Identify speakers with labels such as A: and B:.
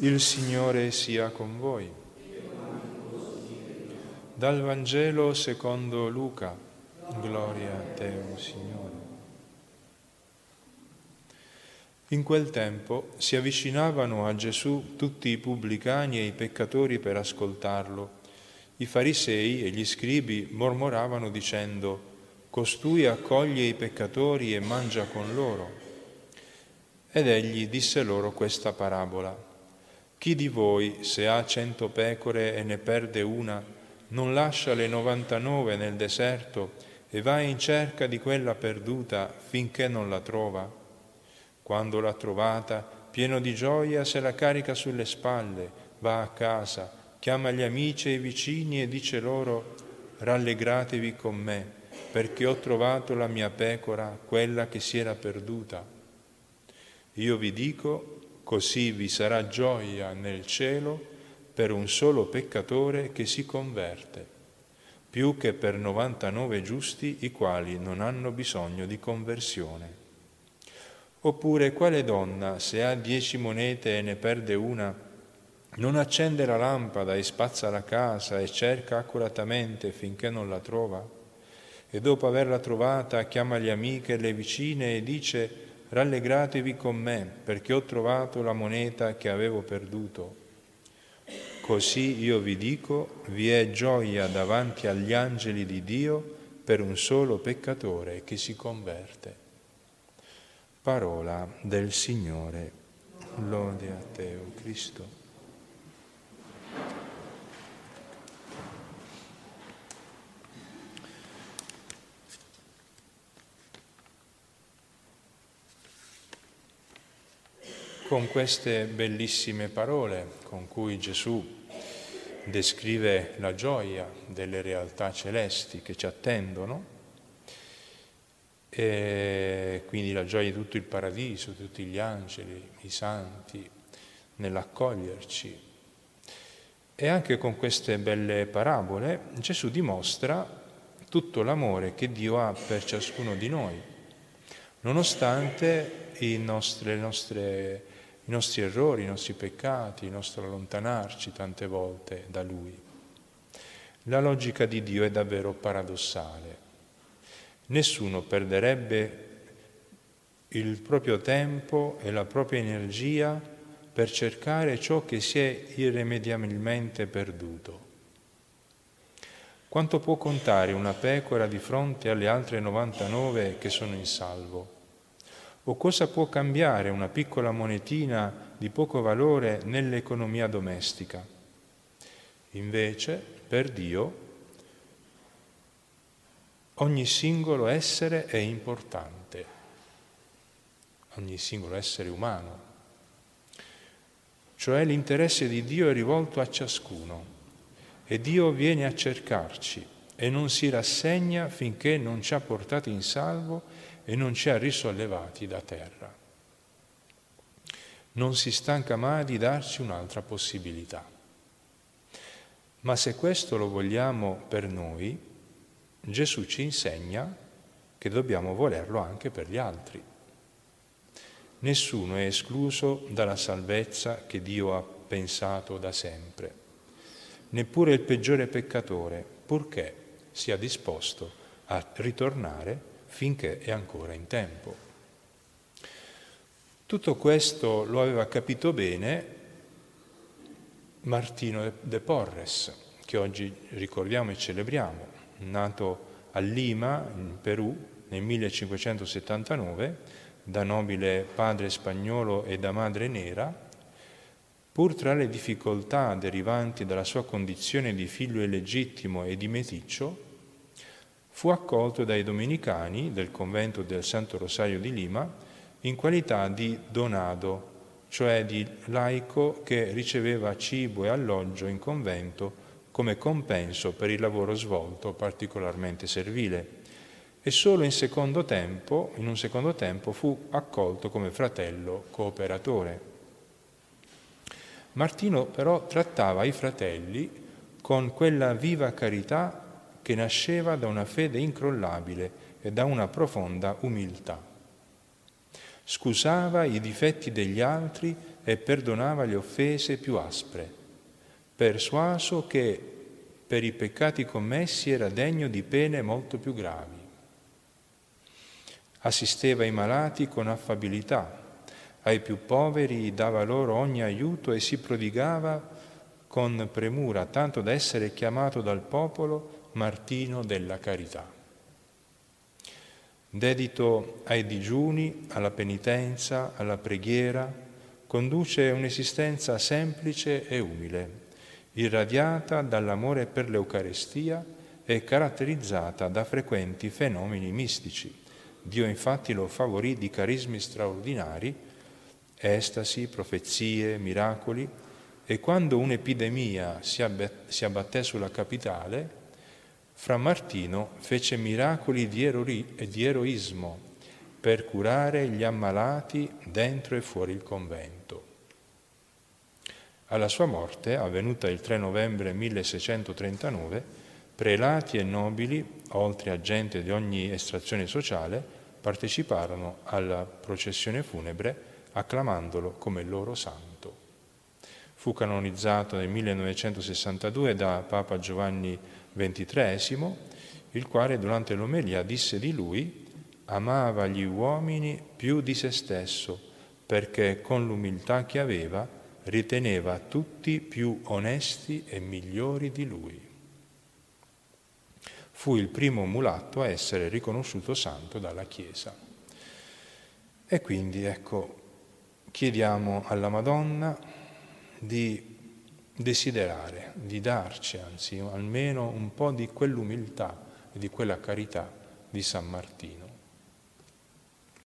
A: Il Signore sia con voi. Dal Vangelo secondo Luca. Gloria a te, o Signore. In quel tempo si avvicinavano a Gesù tutti i pubblicani e i peccatori per ascoltarlo. I farisei e gli scribi mormoravano dicendo, Costui accoglie i peccatori e mangia con loro. Ed egli disse loro questa parabola. Chi di voi, se ha cento pecore e ne perde una, non lascia le 99 nel deserto e va in cerca di quella perduta finché non la trova? Quando l'ha trovata, pieno di gioia, se la carica sulle spalle, va a casa, chiama gli amici e i vicini e dice loro, rallegratevi con me, perché ho trovato la mia pecora, quella che si era perduta. Io vi dico, Così vi sarà gioia nel cielo per un solo peccatore che si converte, più che per 99 giusti i quali non hanno bisogno di conversione. Oppure quale donna, se ha dieci monete e ne perde una, non accende la lampada e spazza la casa e cerca accuratamente finché non la trova? E dopo averla trovata chiama le amiche e le vicine e dice rallegratevi con me perché ho trovato la moneta che avevo perduto. Così io vi dico, vi è gioia davanti agli angeli di Dio per un solo peccatore che si converte. Parola del Signore. Lode a te, o Cristo. Con queste bellissime parole con cui Gesù descrive la gioia delle realtà celesti che ci attendono, e quindi la gioia di tutto il paradiso, tutti gli angeli, i santi, nell'accoglierci. E anche con queste belle parabole Gesù dimostra tutto l'amore che Dio ha per ciascuno di noi, nonostante i nostri, le nostre i nostri errori, i nostri peccati, il nostro allontanarci tante volte da Lui. La logica di Dio è davvero paradossale. Nessuno perderebbe il proprio tempo e la propria energia per cercare ciò che si è irrimediabilmente perduto. Quanto può contare una pecora di fronte alle altre 99 che sono in salvo? O cosa può cambiare una piccola monetina di poco valore nell'economia domestica? Invece, per Dio, ogni singolo essere è importante, ogni singolo essere umano. Cioè l'interesse di Dio è rivolto a ciascuno e Dio viene a cercarci e non si rassegna finché non ci ha portati in salvo e non ci ha risollevati da terra. Non si stanca mai di darci un'altra possibilità. Ma se questo lo vogliamo per noi, Gesù ci insegna che dobbiamo volerlo anche per gli altri. Nessuno è escluso dalla salvezza che Dio ha pensato da sempre, neppure il peggiore peccatore, purché sia disposto a ritornare finché è ancora in tempo. Tutto questo lo aveva capito bene Martino de Porres, che oggi ricordiamo e celebriamo, nato a Lima, in Perù, nel 1579, da nobile padre spagnolo e da madre nera, pur tra le difficoltà derivanti dalla sua condizione di figlio illegittimo e di meticcio, fu accolto dai domenicani del convento del Santo Rosario di Lima in qualità di donado, cioè di laico che riceveva cibo e alloggio in convento come compenso per il lavoro svolto particolarmente servile e solo in, secondo tempo, in un secondo tempo fu accolto come fratello cooperatore. Martino però trattava i fratelli con quella viva carità che nasceva da una fede incrollabile e da una profonda umiltà. scusava i difetti degli altri e perdonava le offese più aspre, persuaso che per i peccati commessi era degno di pene molto più gravi. Assisteva i malati con affabilità, ai più poveri dava loro ogni aiuto e si prodigava con premura, tanto da essere chiamato dal popolo Martino della Carità. Dedito ai digiuni, alla penitenza, alla preghiera, conduce un'esistenza semplice e umile, irradiata dall'amore per l'Eucarestia e caratterizzata da frequenti fenomeni mistici. Dio infatti lo favorì di carismi straordinari, estasi, profezie, miracoli, e quando un'epidemia si, abbatté sulla capitale, fra Martino fece miracoli di, eroi, di eroismo per curare gli ammalati dentro e fuori il convento. Alla sua morte, avvenuta il 3 novembre 1639, prelati e nobili, oltre a gente di ogni estrazione sociale, parteciparono alla processione funebre acclamandolo come loro santo. Fu canonizzato nel 1962 da Papa Giovanni XXIII, il quale durante l'omelia disse di lui amava gli uomini più di se stesso, perché con l'umiltà che aveva riteneva tutti più onesti e migliori di lui. Fu il primo mulatto a essere riconosciuto santo dalla Chiesa. E quindi ecco, chiediamo alla Madonna di desiderare di darci, anzi almeno un po' di quell'umiltà e di quella carità di San Martino.